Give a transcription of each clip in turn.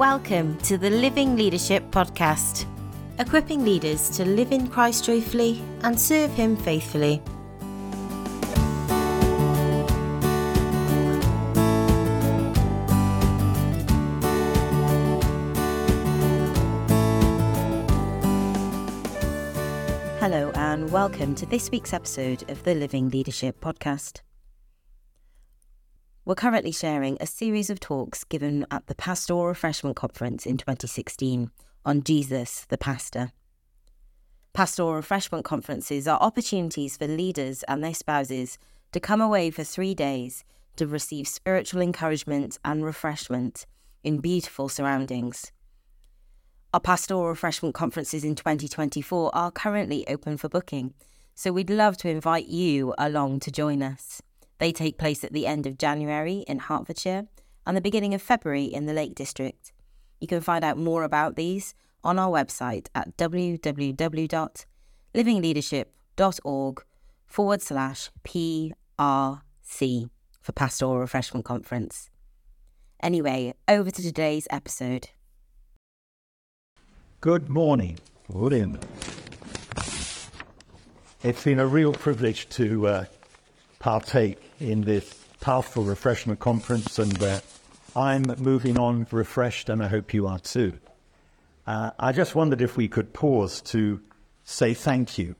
Welcome to the Living Leadership Podcast, equipping leaders to live in Christ joyfully and serve Him faithfully. Hello, and welcome to this week's episode of the Living Leadership Podcast. We're currently sharing a series of talks given at the Pastoral Refreshment Conference in 2016 on Jesus the Pastor. Pastoral Refreshment Conferences are opportunities for leaders and their spouses to come away for three days to receive spiritual encouragement and refreshment in beautiful surroundings. Our Pastoral Refreshment Conferences in 2024 are currently open for booking, so we'd love to invite you along to join us. They take place at the end of January in Hertfordshire and the beginning of February in the Lake District. You can find out more about these on our website at www.livingleadership.org forward slash PRC for Pastoral Refreshment Conference. Anyway, over to today's episode. Good morning. Good Morning. It's been a real privilege to uh, partake in this powerful refreshment conference, and uh, I'm moving on refreshed, and I hope you are too. Uh, I just wondered if we could pause to say thank you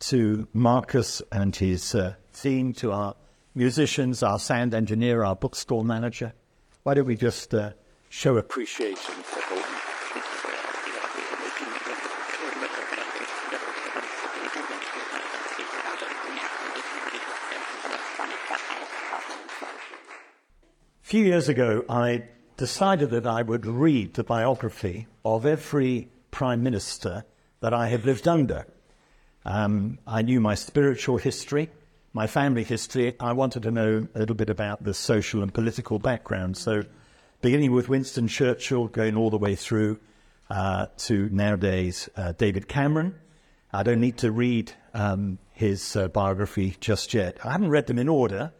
to Marcus and his uh, team, to our musicians, our sound engineer, our bookstore manager. Why don't we just uh, show appreciation for them? Few years ago, I decided that I would read the biography of every prime minister that I have lived under. Um, I knew my spiritual history, my family history. I wanted to know a little bit about the social and political background. So, beginning with Winston Churchill, going all the way through uh, to nowadays uh, David Cameron. I don't need to read um, his uh, biography just yet. I haven't read them in order.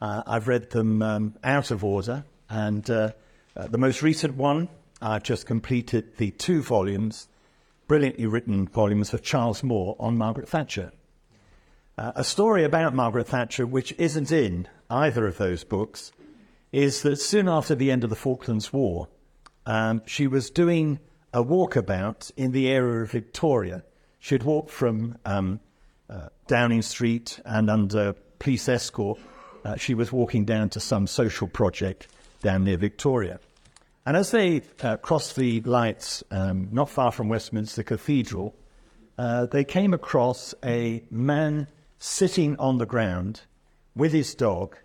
Uh, I've read them um, out of order, and uh, uh, the most recent one, I've just completed the two volumes, brilliantly written volumes of Charles Moore on Margaret Thatcher. Uh, a story about Margaret Thatcher, which isn't in either of those books, is that soon after the end of the Falklands War, um, she was doing a walkabout in the area of Victoria. She'd walked from um, uh, Downing Street and under police escort uh, she was walking down to some social project down near Victoria. And as they uh, crossed the lights um, not far from Westminster Cathedral, uh, they came across a man sitting on the ground with his dog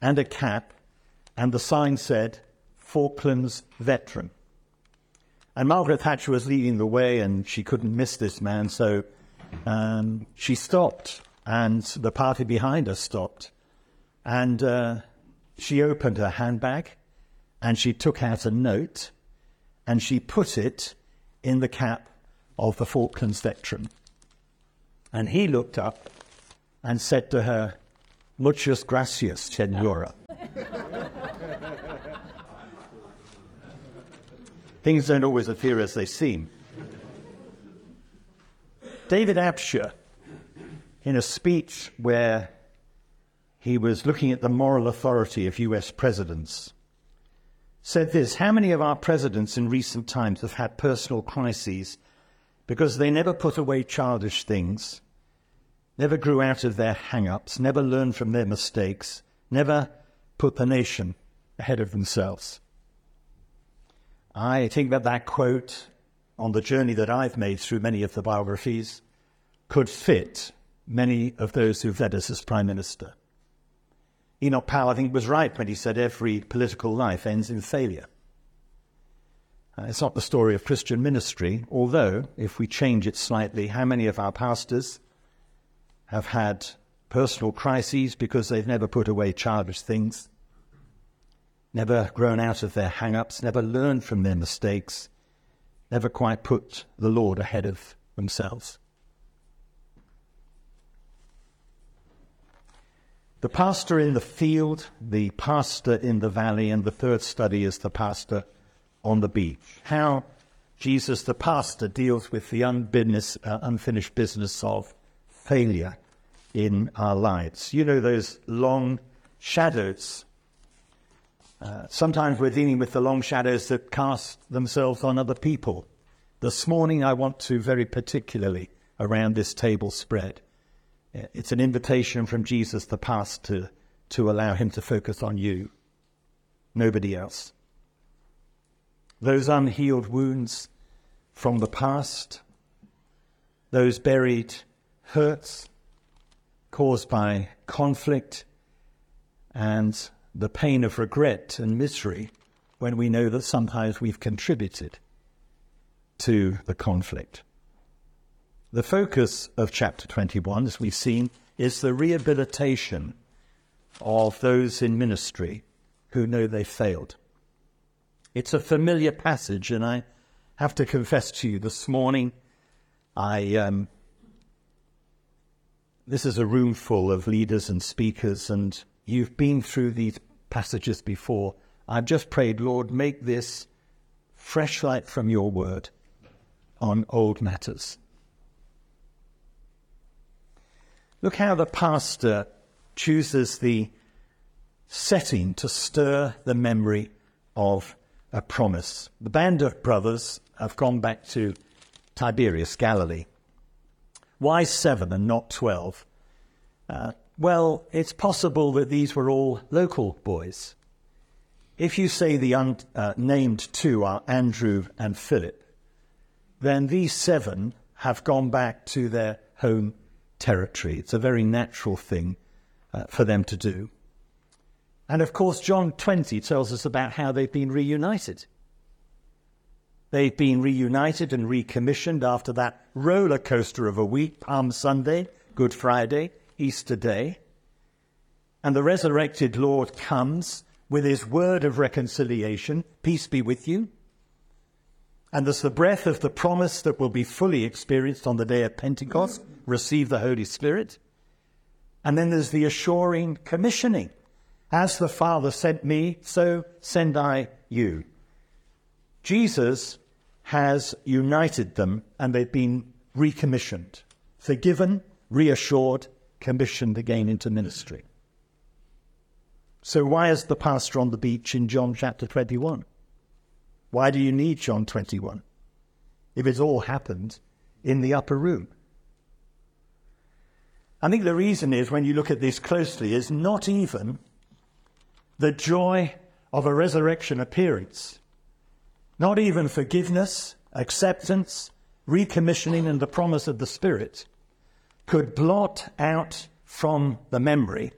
and a cap, and the sign said, Falklands Veteran. And Margaret Thatcher was leading the way, and she couldn't miss this man, so um, she stopped, and the party behind her stopped. And uh, she opened her handbag and she took out a note and she put it in the cap of the Falklands veteran. And he looked up and said to her, Muchas gracias, senora. Things don't always appear as they seem. David Absher, in a speech where he was looking at the moral authority of US presidents, said this How many of our presidents in recent times have had personal crises because they never put away childish things, never grew out of their hang ups, never learned from their mistakes, never put the nation ahead of themselves? I think that that quote on the journey that I've made through many of the biographies could fit many of those who've led us as Prime Minister. Enoch Powell, I think, was right when he said every political life ends in failure. Uh, it's not the story of Christian ministry, although, if we change it slightly, how many of our pastors have had personal crises because they've never put away childish things, never grown out of their hang ups, never learned from their mistakes, never quite put the Lord ahead of themselves? The pastor in the field, the pastor in the valley, and the third study is the pastor on the beach. How Jesus, the pastor, deals with the unbusiness, uh, unfinished business of failure in our lives. You know, those long shadows. Uh, sometimes we're dealing with the long shadows that cast themselves on other people. This morning, I want to very particularly around this table spread. It's an invitation from Jesus, the pastor, to allow him to focus on you, nobody else. Those unhealed wounds from the past, those buried hurts caused by conflict and the pain of regret and misery when we know that sometimes we've contributed to the conflict. The focus of chapter 21, as we've seen, is the rehabilitation of those in ministry who know they failed. It's a familiar passage, and I have to confess to you this morning, I um, this is a room full of leaders and speakers, and you've been through these passages before. I've just prayed, Lord, make this fresh light from your word on old matters. Look how the pastor chooses the setting to stir the memory of a promise. The band of brothers have gone back to Tiberias, Galilee. Why seven and not twelve? Uh, well, it's possible that these were all local boys. If you say the unnamed uh, two are Andrew and Philip, then these seven have gone back to their home territory. It's a very natural thing uh, for them to do. And of course, John 20 tells us about how they've been reunited. They've been reunited and recommissioned after that roller coaster of a week Palm Sunday, Good Friday, Easter Day. And the resurrected Lord comes with his word of reconciliation Peace be with you. And there's the breath of the promise that will be fully experienced on the day of Pentecost receive the Holy Spirit. And then there's the assuring commissioning as the Father sent me, so send I you. Jesus has united them and they've been recommissioned, forgiven, reassured, commissioned again into ministry. So, why is the pastor on the beach in John chapter 21? Why do you need John 21 if it's all happened in the upper room? I think the reason is, when you look at this closely, is not even the joy of a resurrection appearance. Not even forgiveness, acceptance, recommissioning, and the promise of the Spirit could blot out from the memory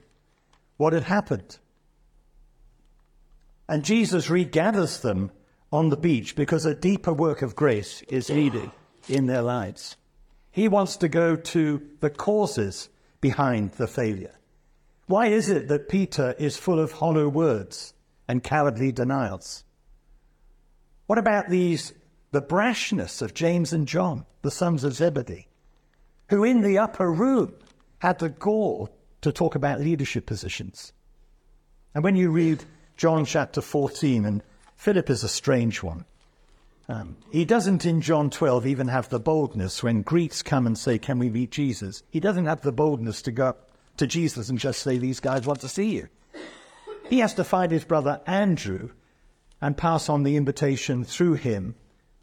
what had happened. And Jesus regathers them on the beach because a deeper work of grace is needed in their lives. He wants to go to the causes behind the failure. Why is it that Peter is full of hollow words and cowardly denials? What about these, the brashness of James and John, the sons of Zebedee, who in the upper room had the gall to talk about leadership positions? And when you read John chapter 14, and Philip is a strange one. Um, he doesn't in John 12 even have the boldness when Greeks come and say, Can we meet Jesus? He doesn't have the boldness to go up to Jesus and just say, These guys want to see you. He has to find his brother Andrew and pass on the invitation through him,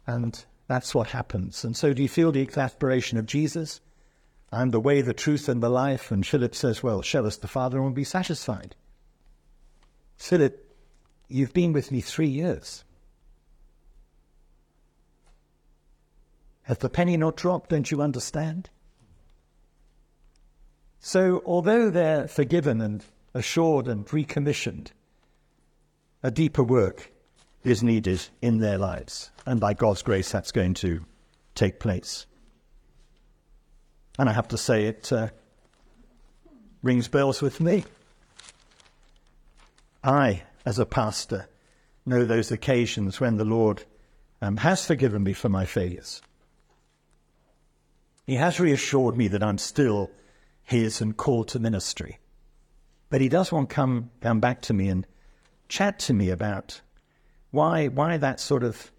and that's what happens. And so, do you feel the exasperation of Jesus? I'm the way, the truth, and the life. And Philip says, Well, show us the Father and we'll be satisfied. Philip, you've been with me three years. Has the penny not dropped? Don't you understand? So, although they're forgiven and assured and recommissioned, a deeper work is needed in their lives. And by God's grace, that's going to take place. And I have to say, it uh, rings bells with me. I, as a pastor, know those occasions when the Lord um, has forgiven me for my failures. He has reassured me that I'm still his and called to ministry. But he does want to come, come back to me and chat to me about Why, why that sort of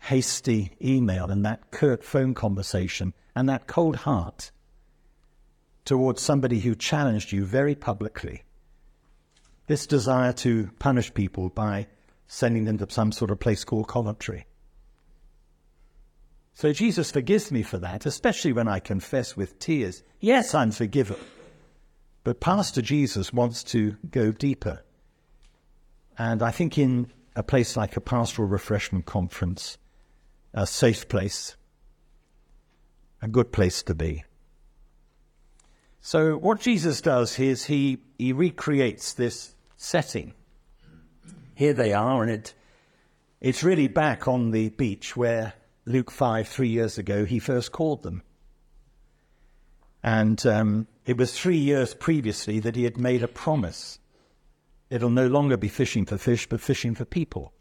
hasty email and that curt phone conversation and that cold heart towards somebody who challenged you very publicly? This desire to punish people by sending them to some sort of place called Coventry. So Jesus forgives me for that, especially when I confess with tears. Yes, I'm forgiven. But Pastor Jesus wants to go deeper. And I think in a place like a pastoral refreshment conference, a safe place, a good place to be. So what Jesus does is he, he recreates this setting. Here they are, and it, it's really back on the beach where Luke 5, three years ago, he first called them. And um, it was three years previously that he had made a promise. It'll no longer be fishing for fish, but fishing for people.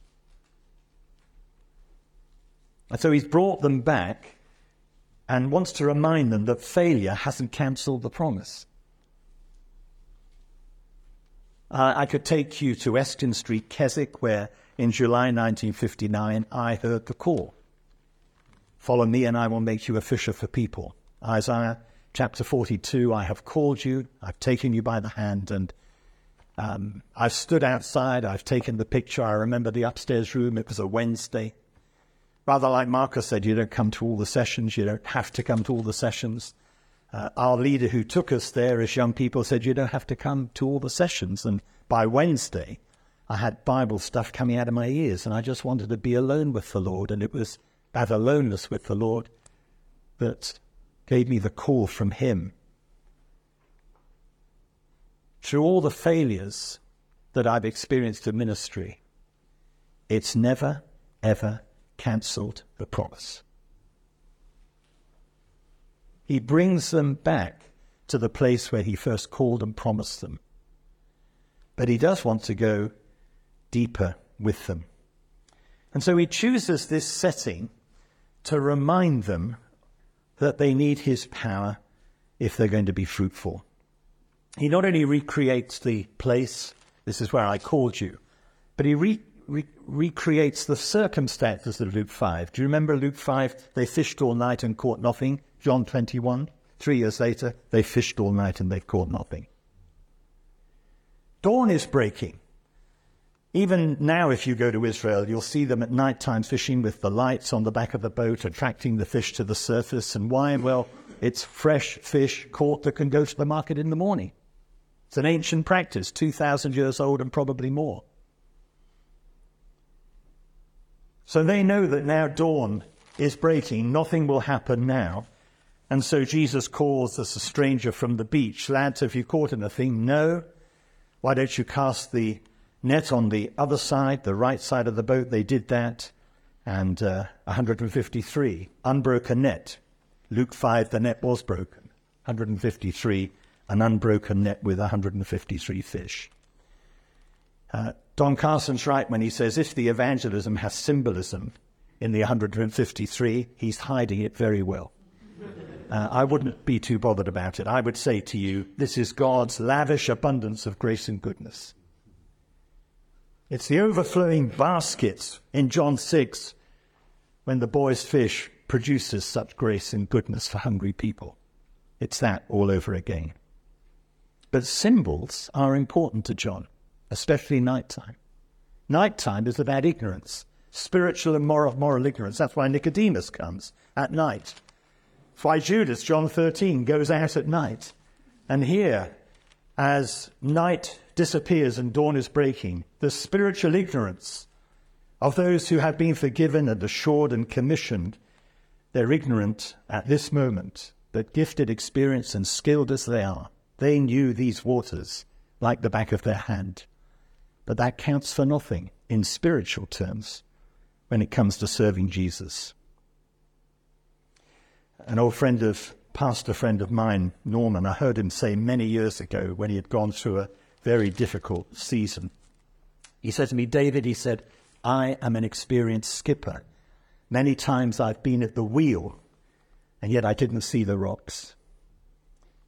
And so he's brought them back and wants to remind them that failure hasn't cancelled the promise. Uh, I could take you to Eskin Street, Keswick, where in July 1959 I heard the call. Follow me and I will make you a fisher for people. Isaiah chapter 42, I have called you, I've taken you by the hand, and um, I've stood outside, I've taken the picture. I remember the upstairs room, it was a Wednesday. Rather like Marcus said, you don't come to all the sessions, you don't have to come to all the sessions. Uh, our leader who took us there as young people said, You don't have to come to all the sessions. And by Wednesday, I had Bible stuff coming out of my ears, and I just wanted to be alone with the Lord. And it was that aloneness with the Lord that gave me the call from Him. Through all the failures that I've experienced in ministry, it's never, ever cancelled the promise. He brings them back to the place where he first called and promised them. But he does want to go deeper with them. And so he chooses this setting to remind them that they need his power if they're going to be fruitful. He not only recreates the place, this is where I called you, but he re- re- recreates the circumstances of Luke 5. Do you remember Luke 5? They fished all night and caught nothing. John 21. Three years later, they fished all night and they caught nothing. Dawn is breaking. Even now, if you go to Israel, you'll see them at night time fishing with the lights on the back of the boat, attracting the fish to the surface. And why? Well, it's fresh fish caught that can go to the market in the morning. It's an ancient practice, 2,000 years old and probably more. So they know that now dawn is breaking, nothing will happen now. And so Jesus calls us a stranger from the beach. Lads, have you caught anything? No. Why don't you cast the net on the other side, the right side of the boat? They did that. And uh, 153, unbroken net. Luke 5, the net was broken. 153, an unbroken net with 153 fish. Uh, Don Carson's right when he says if the evangelism has symbolism in the 153, he's hiding it very well. Uh, I wouldn't be too bothered about it. I would say to you, this is God's lavish abundance of grace and goodness. It's the overflowing baskets in John 6 when the boy's fish produces such grace and goodness for hungry people. It's that all over again. But symbols are important to John, especially nighttime. Nighttime is about ignorance, spiritual and moral, moral ignorance. That's why Nicodemus comes at night why Judas, John 13, goes out at night. And here, as night disappears and dawn is breaking, the spiritual ignorance of those who have been forgiven and assured and commissioned, they're ignorant at this moment, but gifted, experienced, and skilled as they are. They knew these waters like the back of their hand. But that counts for nothing in spiritual terms when it comes to serving Jesus an old friend of, pastor friend of mine, Norman, I heard him say many years ago when he had gone through a very difficult season. He said to me, David, he said, I am an experienced skipper. Many times I've been at the wheel, and yet I didn't see the rocks.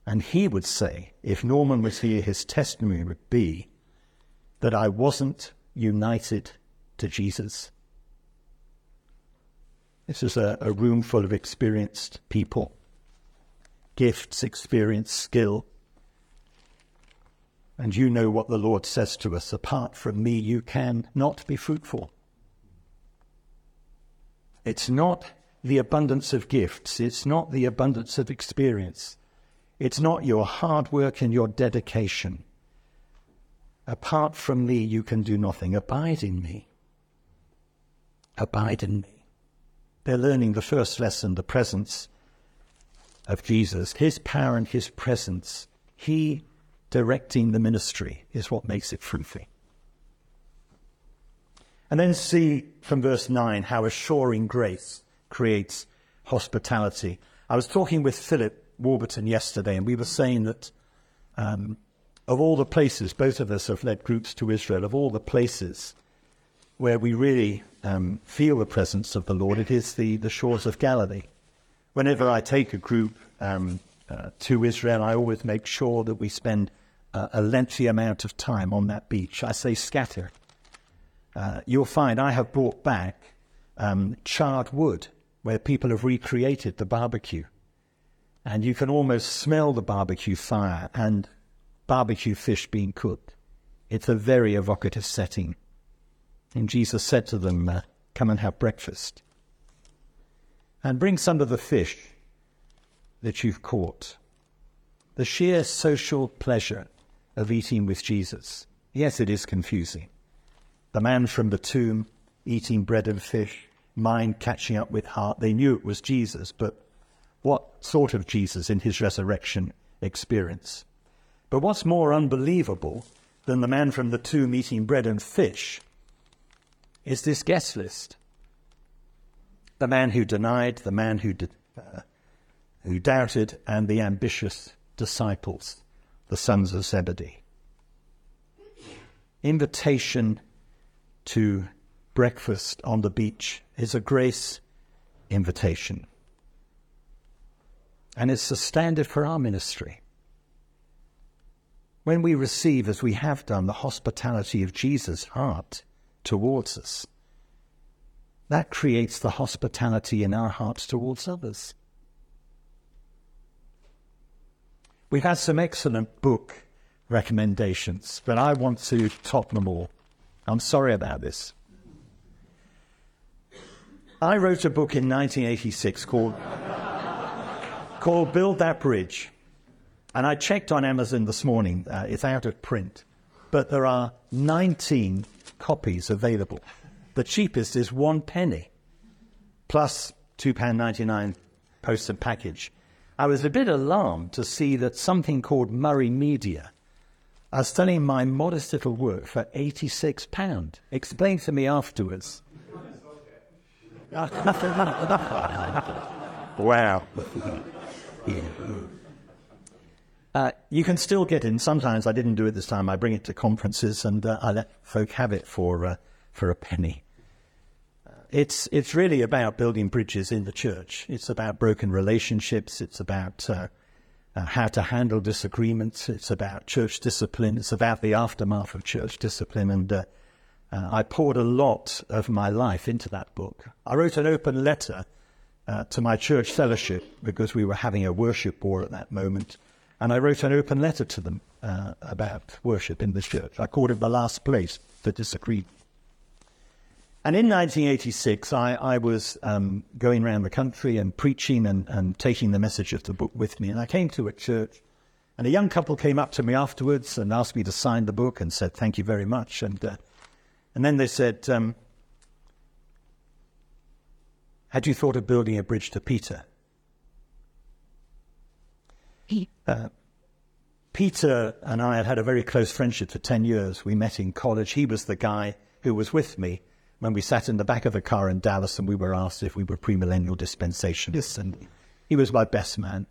And he would say, if Norman was here, his testimony would be that I wasn't united to Jesus. This is a, a room full of experienced people, gifts, experience, skill. And you know what the Lord says to us apart from me, you can not be fruitful. It's not the abundance of gifts, it's not the abundance of experience, it's not your hard work and your dedication. Apart from me, you can do nothing. Abide in me. Abide in me. They're learning the first lesson, the presence of Jesus, his power and his presence. He directing the ministry is what makes it fruitful. And then see from verse 9 how assuring grace creates hospitality. I was talking with Philip Warburton yesterday, and we were saying that um, of all the places, both of us have led groups to Israel, of all the places where we really um, feel the presence of the Lord, it is the, the shores of Galilee. Whenever I take a group um, uh, to Israel, I always make sure that we spend uh, a lengthy amount of time on that beach. I say scatter. Uh, you'll find I have brought back um, charred wood where people have recreated the barbecue. And you can almost smell the barbecue fire and barbecue fish being cooked. It's a very evocative setting. And Jesus said to them, uh, Come and have breakfast. And bring some of the fish that you've caught. The sheer social pleasure of eating with Jesus. Yes, it is confusing. The man from the tomb eating bread and fish, mind catching up with heart. They knew it was Jesus, but what sort of Jesus in his resurrection experience? But what's more unbelievable than the man from the tomb eating bread and fish is this guest list. The man who denied, the man who, did, uh, who doubted, and the ambitious disciples, the sons of Zebedee. Invitation to breakfast on the beach is a grace invitation. And it's the standard for our ministry. When we receive, as we have done, the hospitality of Jesus' heart towards us, that creates the hospitality in our hearts towards others. We've had some excellent book recommendations, but I want to top them all. I'm sorry about this. I wrote a book in 1986 called, called Build That Bridge. And I checked on Amazon this morning. Uh, it's out of print. But there are 19 copies available. The cheapest is one penny, plus £2.99 post and package. I was a bit alarmed to see that something called Murray Media are selling my modest little work for £86. Explain to me afterwards. wow. yeah. Uh, you can still get in. Sometimes I didn't do it this time. I bring it to conferences and uh, I let folk have it for uh, for a penny. Uh, it's it's really about building bridges in the church. It's about broken relationships. It's about uh, uh, how to handle disagreements. It's about church discipline. It's about the aftermath of church discipline. And I poured a lot of my life into that book. I wrote an open letter to my church fellowship because we were having a worship war at that moment. And I wrote an open letter to them uh, about worship in the church. I called it the last place for disagreement. And in 1986, I, I was um, going around the country and preaching and, and taking the message of the book with me. And I came to a church, and a young couple came up to me afterwards and asked me to sign the book and said, Thank you very much. And, uh, and then they said, um, Had you thought of building a bridge to Peter? Uh, Peter and I had had a very close friendship for 10 years. We met in college. He was the guy who was with me when we sat in the back of the car in Dallas and we were asked if we were premillennial dispensationalists. And he was my best man.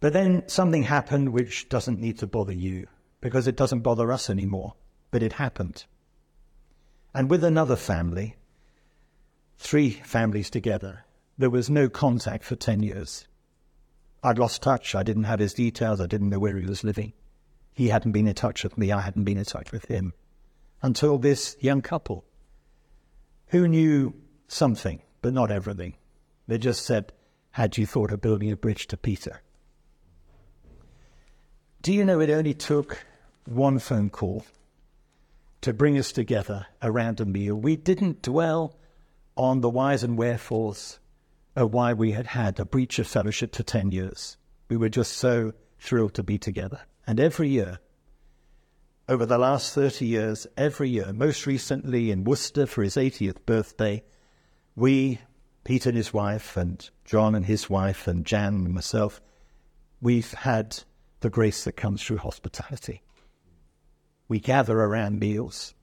But then something happened which doesn't need to bother you because it doesn't bother us anymore. But it happened. And with another family, three families together, there was no contact for 10 years. I'd lost touch. I didn't have his details. I didn't know where he was living. He hadn't been in touch with me. I hadn't been in touch with him. until this young couple who knew something, but not everything. They just said, Had you thought of building a bridge to Peter? Do you know it only took one phone call to bring us together around a meal? We didn't dwell on the whys and wherefores Uh, why we had had a breach of fellowship for 10 years. We were just so thrilled to be together. And every year, over the last 30 years, every year, most recently in Worcester for his 80th birthday, we, Peter and his wife, and John and his wife, and Jan and myself, we've had the grace that comes through hospitality. We gather around meals.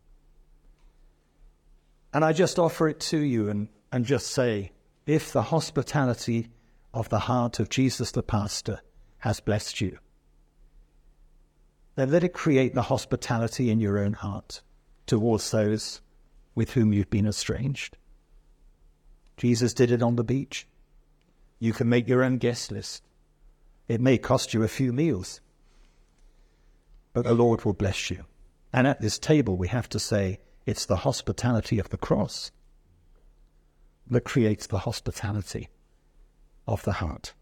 And I just offer it to you and, and just say, if the hospitality of the heart of Jesus the pastor has blessed you, then let it create the hospitality in your own heart towards those with whom you've been estranged. Jesus did it on the beach. You can make your own guest list. It may cost you a few meals, but the Lord will bless you. And at this table, we have to say it's the hospitality of the cross that creates the hospitality of the heart.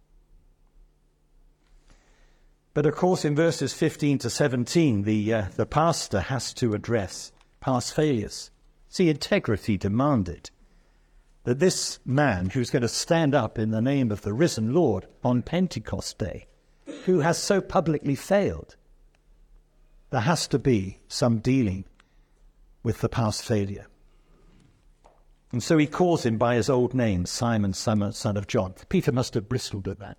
But of course, in verses 15 to 17, the, uh, the pastor has to address past failures. See, integrity demanded that this man who's going to stand up in the name of the risen Lord on Pentecost Day, who has so publicly failed, there has to be some dealing with the past failure. And so he calls him by his old name, Simon, son of John. Peter must have bristled at that.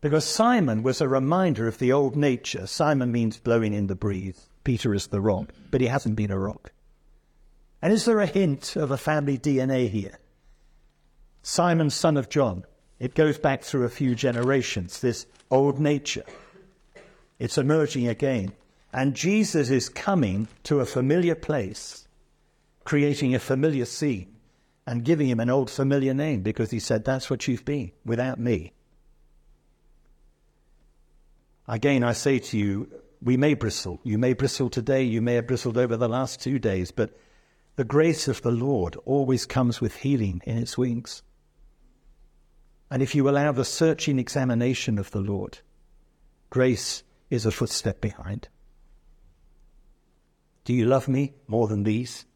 Because Simon was a reminder of the old nature. Simon means blowing in the breeze. Peter is the rock, but he hasn't been a rock. And is there a hint of a family DNA here? Simon, son of John. It goes back through a few generations, this old nature. It's emerging again. And Jesus is coming to a familiar place, creating a familiar scene, and giving him an old familiar name because he said, That's what you've been without me. Again, I say to you, we may bristle. You may bristle today, you may have bristled over the last two days, but the grace of the Lord always comes with healing in its wings. And if you allow the searching examination of the Lord, grace is a footstep behind. Do you love me more than these?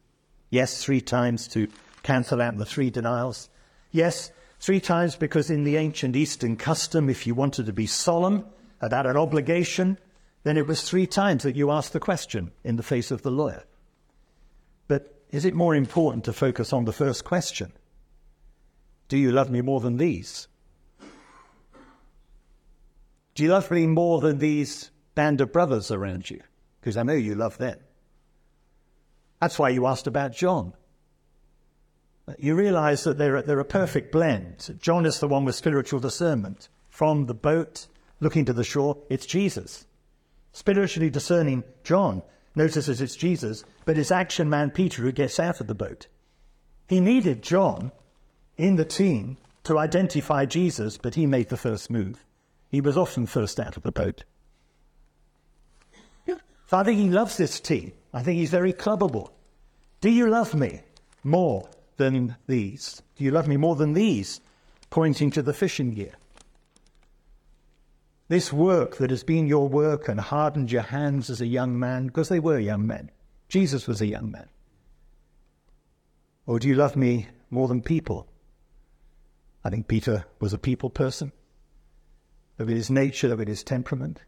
Yes, three times to cancel out the three denials. Yes, three times because in the ancient Eastern custom, if you wanted to be solemn about an obligation, then it was three times that you asked the question in the face of the lawyer. But is it more important to focus on the first question? Do you love me more than these? Do you love me more than these band of brothers around you? Because I know you love them. That's why you asked about John. You realize that they're, they're a perfect blend. John is the one with spiritual discernment. From the boat looking to the shore, it's Jesus. Spiritually discerning John notices it's Jesus, but it's action man Peter who gets out of the boat. He needed John in the team to identify Jesus, but he made the first move. He was often first out of the boat. So I think he loves this team. I think he's very clubbable. Do you love me more than these? Do you love me more than these? Pointing to the fishing gear. This work that has been your work and hardened your hands as a young man, because they were young men. Jesus was a young man. Or do you love me more than people? I think Peter was a people person of his nature, of his temperament.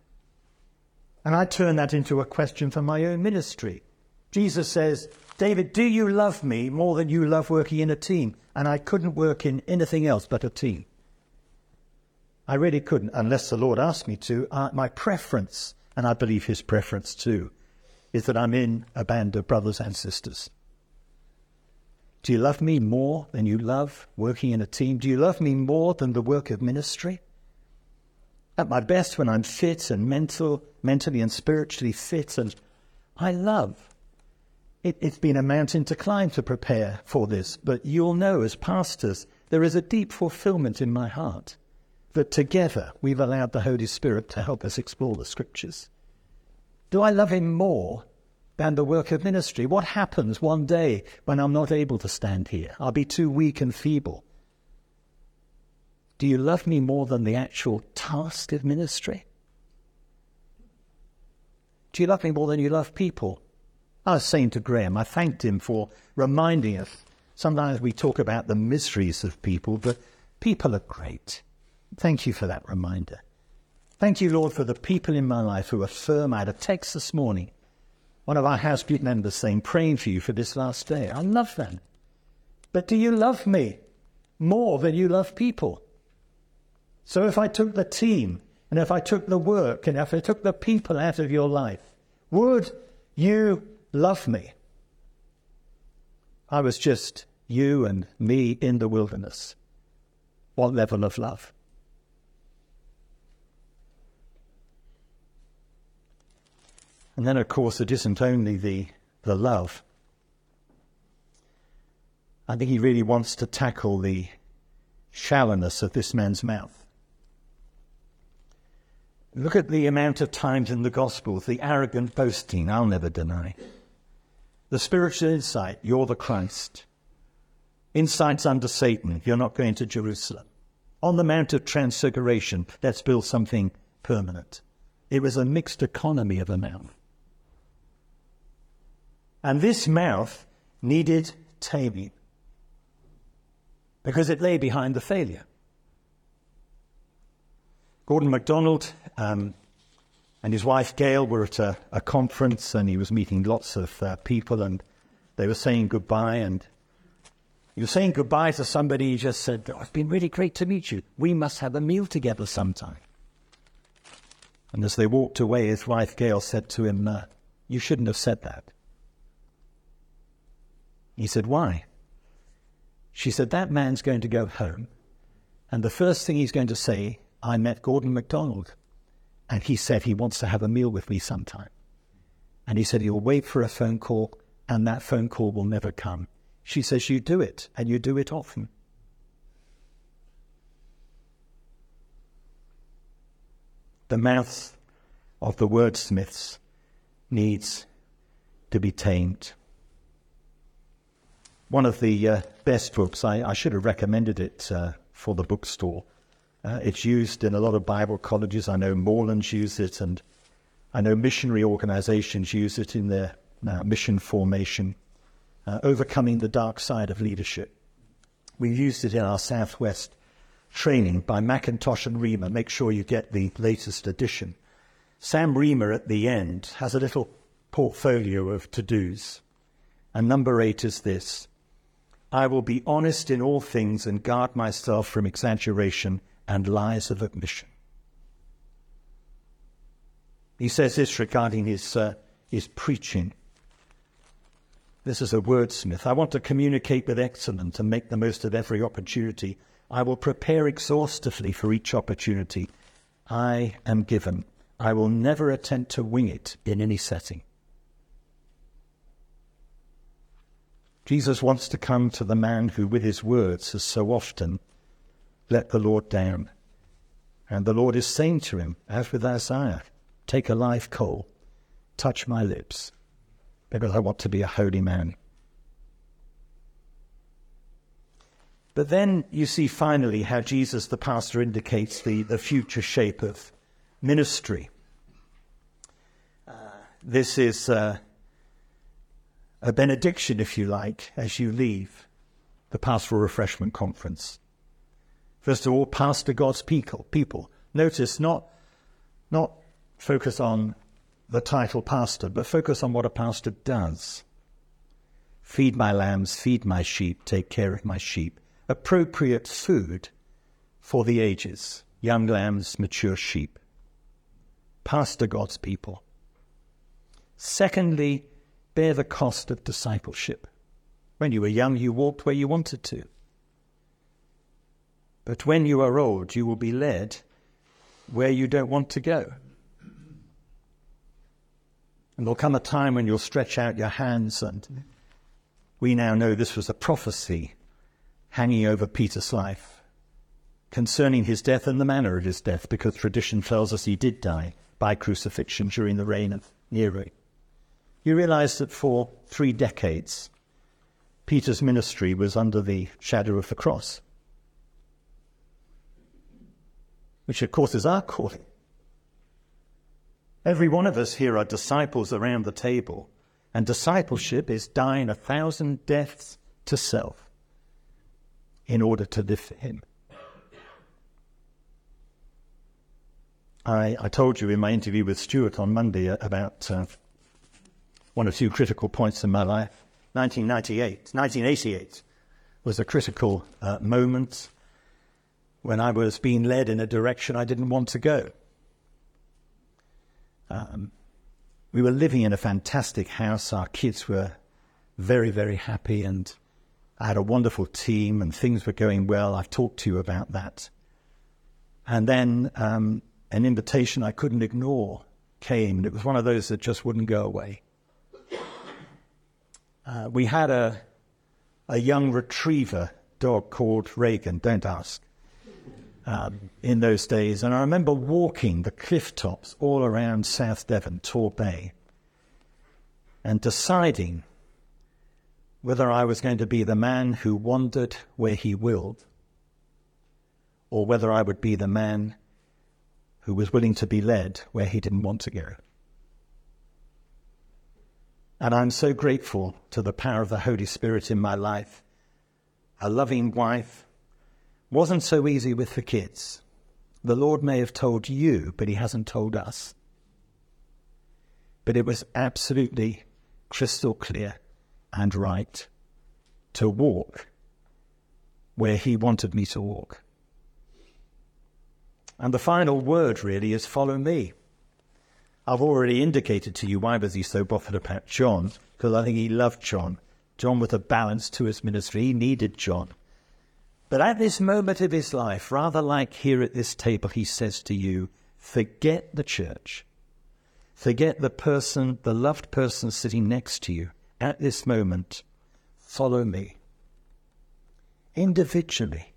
And I turn that into a question for my own ministry. Jesus says, David, do you love me more than you love working in a team? And I couldn't work in anything else but a team. I really couldn't, unless the Lord asked me to. Uh, my preference, and I believe his preference too, is that I'm in a band of brothers and sisters. Do you love me more than you love working in a team? Do you love me more than the work of ministry? At my best when I'm fit and mental, mentally and spiritually fit, and I love. It, it's been a mountain to climb to prepare for this, but you'll know as pastors, there is a deep fulfillment in my heart that together we've allowed the Holy Spirit to help us explore the scriptures. Do I love Him more than the work of ministry? What happens one day when I'm not able to stand here? I'll be too weak and feeble. Do you love me more than the actual task of ministry? Do you love me more than you love people? I was saying to Graham, I thanked him for reminding us. Sometimes we talk about the miseries of people, but people are great. Thank you for that reminder. Thank you, Lord, for the people in my life who are firm. I had a text this morning, one of our house group members saying, praying for you for this last day. I love them. But do you love me more than you love people? So if I took the team, and if I took the work, and if I took the people out of your life, would you love me? I was just you and me in the wilderness. What level of love? And then, of course, it isn't only the, the love. I think he really wants to tackle the shallowness of this man's mouth. Look at the amount of times in the Gospels, the arrogant boasting, I'll never deny. The spiritual insight, you're the Christ. Insights under Satan, you're not going to Jerusalem. On the Mount of Transfiguration, let's build something permanent. It was a mixed economy of a mouth. And this mouth needed taming because it lay behind the failure. Gordon MacDonald um, and his wife Gail were at a, a, conference and he was meeting lots of uh, people and they were saying goodbye. And he was saying goodbye to somebody. He just said, oh, It's been really great to meet you. We must have a meal together sometime. And as they walked away, his wife Gail said to him, uh, You shouldn't have said that. He said, Why? She said, That man's going to go home, and the first thing he's going to say, I met Gordon MacDonald, and he said he wants to have a meal with me sometime. And he said he'll wait for a phone call, and that phone call will never come. She says, You do it, and you do it often. The mouth of the wordsmiths needs to be tamed one of the uh, best books. I, I, should have recommended it uh, for the bookstore. Uh, it's used in a lot of Bible colleges. I know Moorlands use it, and I know missionary organizations use it in their uh, mission formation. Uh, overcoming the dark side of leadership. We've used it in our Southwest training by McIntosh and Rima. Make sure you get the latest edition. Sam Rima at the end has a little portfolio of to dos. And number eight is this I will be honest in all things and guard myself from exaggeration and lies of omission. He says this regarding his, uh, his preaching. This is a wordsmith. I want to communicate with excellence and make the most of every opportunity. I will prepare exhaustively for each opportunity I am given. I will never attempt to wing it in any setting. Jesus wants to come to the man who, with his words, has so often let the Lord down. And the Lord is saying to him, as with Isaiah, take a live coal, touch my lips, because I want to be a holy man. But then you see finally how Jesus, the pastor, indicates the, the future shape of ministry. Uh, this is uh, a benediction, if you like, as you leave the pastoral refreshment conference. First of all, pastor God's people. People. Notice not not focus on the title pastor, but focus on what a pastor does. Feed my lambs, feed my sheep, take care of my sheep. Appropriate food for the ages. Young lambs, mature sheep. Pastor God's people. Secondly, bear the cost of discipleship. When you were young, you walked where you wanted to. But when you are old, you will be led where you don't want to go. And there'll come a time when you'll stretch out your hands, and we now know this was a prophecy hanging over Peter's life concerning his death and the manner of his death, because tradition tells us he did die by crucifixion during the reign of Nero. you realize that for three decades, Peter's ministry was under the shadow of the cross, which of course is our calling. Every one of us here are disciples around the table, and discipleship is dying a thousand deaths to self in order to live for Him. I, I told you in my interview with Stuart on Monday about uh, one of two critical points in my life. 1998, 1988 was a critical uh, moment when I was being led in a direction I didn't want to go. Um, we were living in a fantastic house. Our kids were very, very happy, and I had a wonderful team, and things were going well. I've talked to you about that. And then um, an invitation I couldn't ignore came, and it was one of those that just wouldn't go away. Uh, we had a, a young retriever dog called Reagan, don't ask, um, in those days. And I remember walking the cliff tops all around South Devon, Tor Bay, and deciding whether I was going to be the man who wandered where he willed, or whether I would be the man who was willing to be led where he didn't want to go. And I'm so grateful to the power of the Holy Spirit in my life. A loving wife wasn't so easy with the kids. The Lord may have told you, but He hasn't told us. But it was absolutely crystal clear and right to walk where He wanted me to walk. And the final word really is follow me. I've already indicated to you why was he so bothered about John, because I think he loved John. John was a balance to his ministry. He needed John. But at this moment of his life, rather like here at this table, he says to you, forget the church. Forget the person, the loved person sitting next to you at this moment. Follow me. Individually,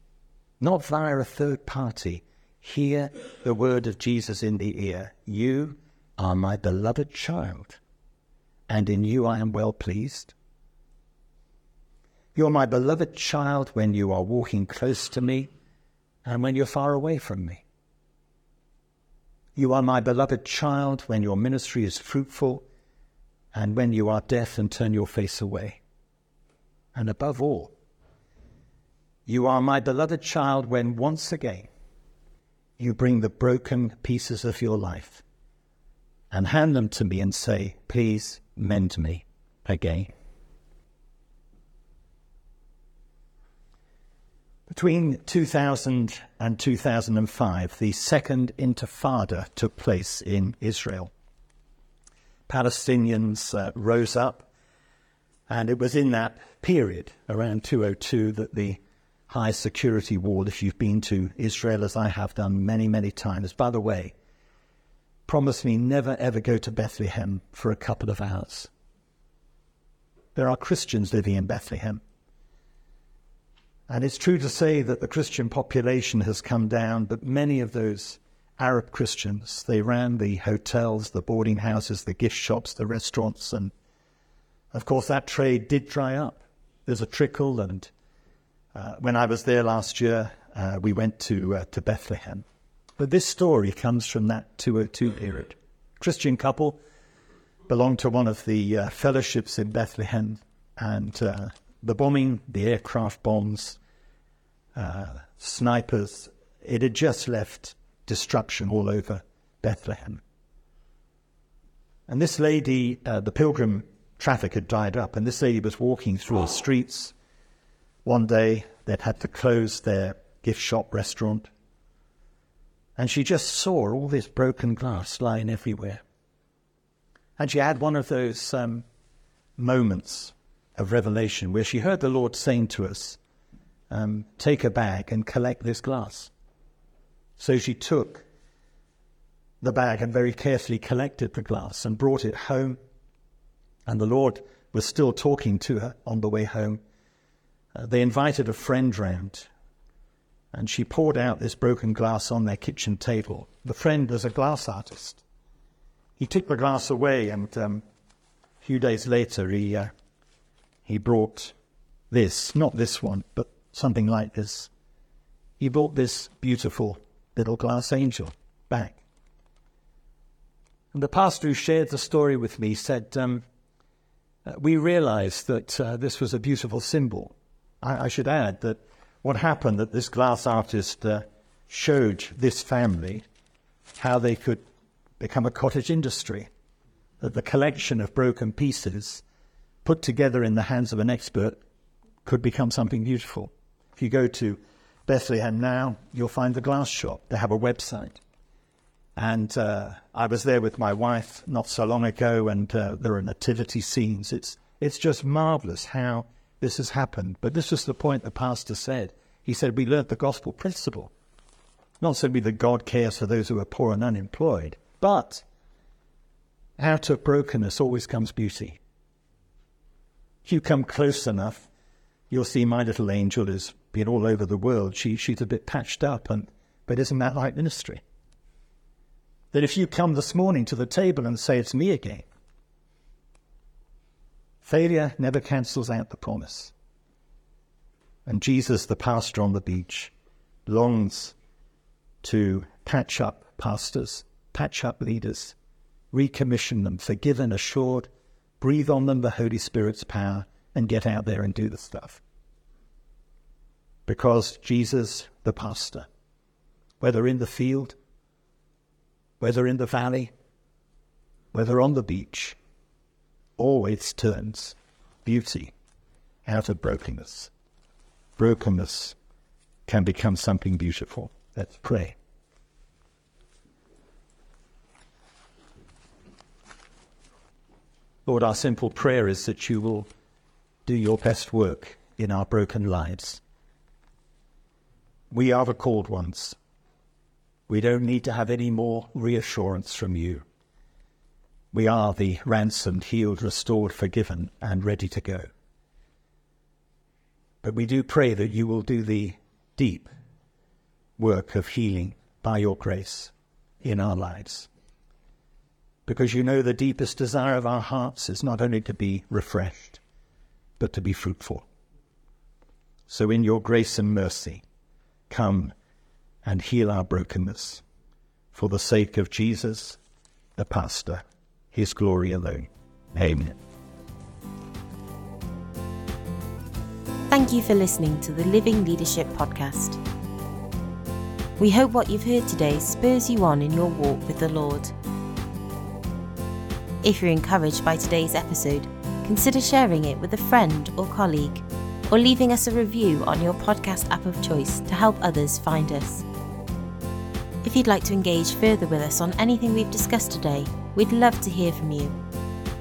not via a third party hear the word of Jesus in the ear. You are my beloved child, and in you I am well pleased. You're my beloved child when you are walking close to me and when you're far away from me. You are my beloved child when your ministry is fruitful and when you are deaf and turn your face away. And above all, you are my beloved child when once again you bring the broken pieces of your life and hand them to me and say, Please mend me again. Between 2000 and 2005, the second intifada took place in Israel. Palestinians uh, rose up, and it was in that period, around 202, that the high security wall if you've been to Israel, as I have done many, many times. By the way, promise me never ever go to Bethlehem for a couple of hours. There are Christians living in Bethlehem. And it's true to say that the Christian population has come down, but many of those Arab Christians, they ran the hotels, the boarding houses, the gift shops, the restaurants, and of course that trade did dry up. There's a trickle, and uh, when I was there last year, uh, we went to uh, to Bethlehem. But this story comes from that 202 period. Christian couple belonged to one of the uh, fellowships in Bethlehem, and uh, the bombing, the aircraft bombs, snipers, it had just left destruction all over Bethlehem. And this lady, uh, the pilgrim traffic had died up, and this lady was walking through the streets one day, they'd had to close their gift shop restaurant, and she just saw all this broken glass lying everywhere. And she had one of those um, moments of revelation where she heard the Lord saying to us, um, Take a bag and collect this glass. So she took the bag and very carefully collected the glass and brought it home. And the Lord was still talking to her on the way home. Uh, they invited a friend round, and she poured out this broken glass on their kitchen table. The friend was a glass artist. He took the glass away and um, A few days later, he, uh, he brought this, not this one, but something like this. He brought this beautiful little glass angel back. And the pastor who shared the story with me said, um, uh, We realized that uh, this was a beautiful symbol. I, I, should add that what happened that this glass artist uh, showed this family how they could become a cottage industry, that the collection of broken pieces put together in the hands of an expert could become something beautiful. If you go to Bethlehem now, you'll find the glass shop. They have a website. And uh, I was there with my wife not so long ago, and uh, there are nativity scenes. It's, it's just marvelous how this has happened. But this was the point the pastor said. He said, We learnt the gospel principle. Not simply that God cares for those who are poor and unemployed, but out of brokenness always comes beauty. If you come close enough, you'll see my little angel has been all over the world. She, she's a bit patched up, and, but isn't that like ministry? that if you come this morning to the table and say, It's me again, failure never cancels out the promise. And Jesus, the pastor on the beach, longs to patch up pastors, patch up leaders, recommission them, forgive and assured, breathe on them the Holy Spirit's power, and get out there and do the stuff. Because Jesus, the pastor, whether in the field, whether in the valley, whether on the beach, always turns beauty out of brokenness. Brokenness can become something beautiful. Let's pray. Lord, our simple prayer is that you will do your best work in our broken lives. We are the called ones. We don't need to have any more reassurance from you. We are the ransomed, healed, restored, forgiven, and ready to go. But we do pray that you will do the deep work of healing by your grace in our lives. Because you know the deepest desire of our hearts is not only to be refreshed, but to be fruitful. So, in your grace and mercy, come and heal our brokenness for the sake of Jesus, the pastor, his glory alone. Amen. Thank you for listening to the Living Leadership Podcast. We hope what you've heard today spurs you on in your walk with the Lord. If you're encouraged by today's episode, consider sharing it with a friend or colleague, or leaving us a review on your podcast app of choice to help others find us. If you'd like to engage further with us on anything we've discussed today, we'd love to hear from you.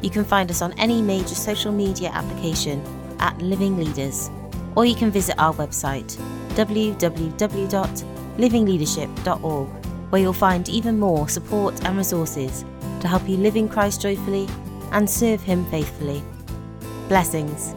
You can find us on any major social media application at Living Leaders, or you can visit our website www.livingleadership.org, where you'll find even more support and resources to help you live in Christ joyfully and serve Him faithfully. Blessings.